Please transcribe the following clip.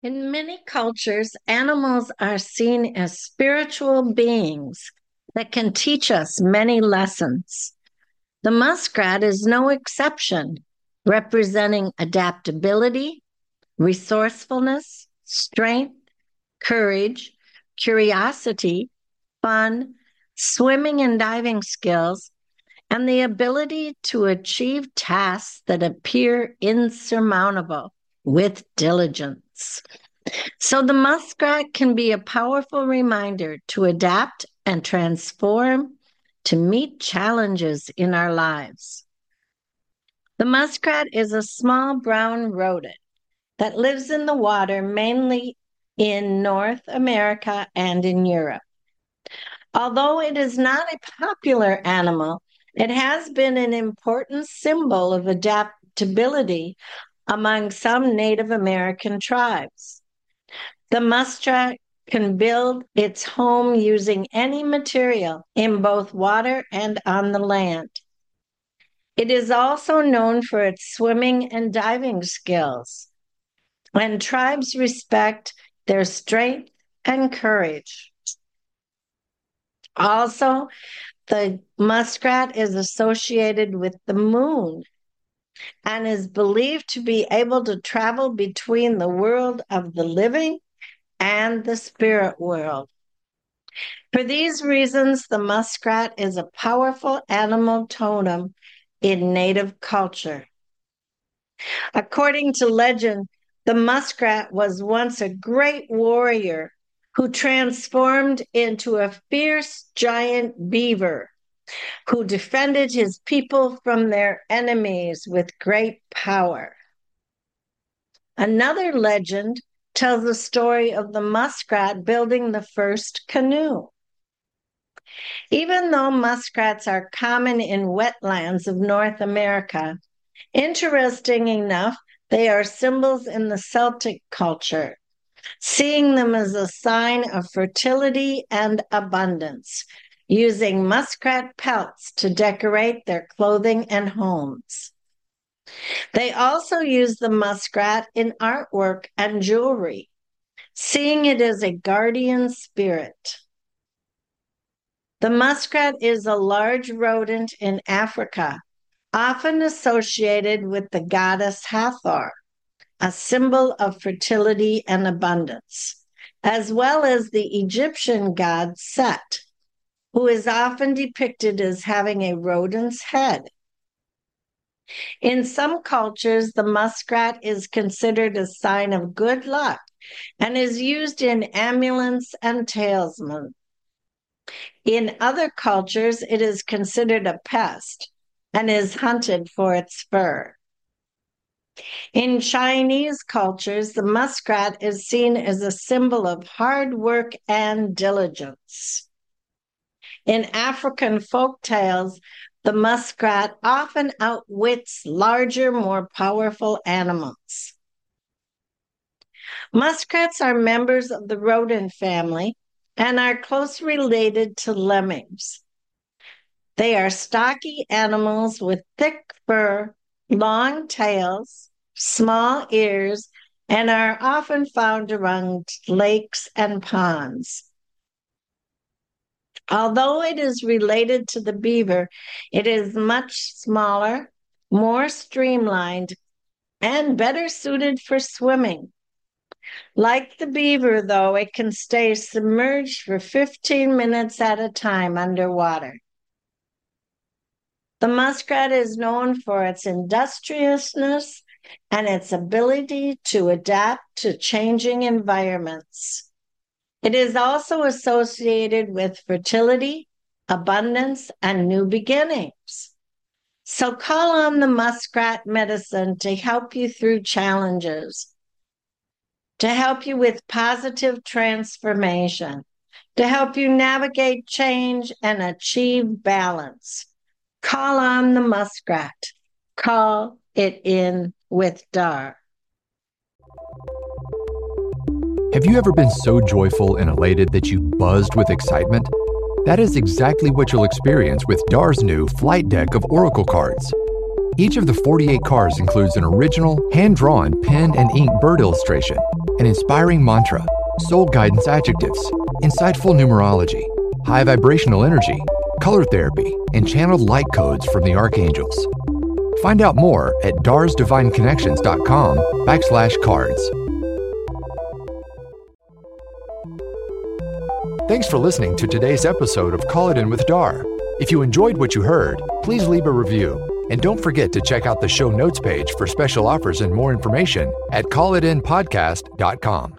In many cultures, animals are seen as spiritual beings that can teach us many lessons. The muskrat is no exception, representing adaptability, resourcefulness, strength, courage, curiosity, fun, swimming and diving skills, and the ability to achieve tasks that appear insurmountable with diligence. So the muskrat can be a powerful reminder to adapt and transform to meet challenges in our lives. The muskrat is a small brown rodent that lives in the water mainly in North America and in Europe. Although it is not a popular animal, it has been an important symbol of adaptability among some Native American tribes. The muskrat can build its home using any material in both water and on the land. It is also known for its swimming and diving skills, and tribes respect their strength and courage. Also, the muskrat is associated with the moon and is believed to be able to travel between the world of the living and the spirit world. For these reasons, the muskrat is a powerful animal totem in native culture. According to legend, the muskrat was once a great warrior who transformed into a fierce giant beaver who defended his people from their enemies with great power. Another legend tells the story of the muskrat building the first canoe. Even though muskrats are common in wetlands of North America, interesting enough, they are symbols in the Celtic culture, seeing them as a sign of fertility and abundance, using muskrat pelts to decorate their clothing and homes. They also use the muskrat in artwork and jewelry, seeing it as a guardian spirit. The muskrat is a large rodent in Africa, often associated with the goddess Hathor, a symbol of fertility and abundance, as well as the Egyptian god Set, who is often depicted as having a rodent's head. In some cultures, the muskrat is considered a sign of good luck and is used in amulets and talismans. In other cultures, it is considered a pest and is hunted for its fur. In Chinese cultures, the muskrat is seen as a symbol of hard work and diligence. In African folk tales, the muskrat often outwits larger, more powerful animals. Muskrats are members of the rodent family and are closely related to lemmings. They are stocky animals with thick fur, long tails, small ears, and are often found around lakes and ponds. Although it is related to the beaver, it is much smaller, more streamlined, and better suited for swimming. Like the beaver, though, it can stay submerged for 15 minutes at a time underwater. The muskrat is known for its industriousness and its ability to adapt to changing environments. It is also associated with fertility, abundance, and new beginnings. So call on the muskrat medicine to help you through challenges to help you with positive transformation, to help you navigate change and achieve balance. Call on the muskrat. Call it in with Dar. Have you ever been so joyful and elated that you buzzed with excitement? That is exactly what you'll experience with Dar's new flight deck of Oracle cards. Each of the 48 cards includes an original, hand drawn pen and ink bird illustration, an inspiring mantra, soul guidance adjectives, insightful numerology, high vibrational energy, color therapy, and channeled light codes from the archangels. Find out more at darsdivineconnections.com backslash cards. Thanks for listening to today's episode of Call It In with Dar. If you enjoyed what you heard, please leave a review. And don't forget to check out the show notes page for special offers and more information at callitinpodcast.com.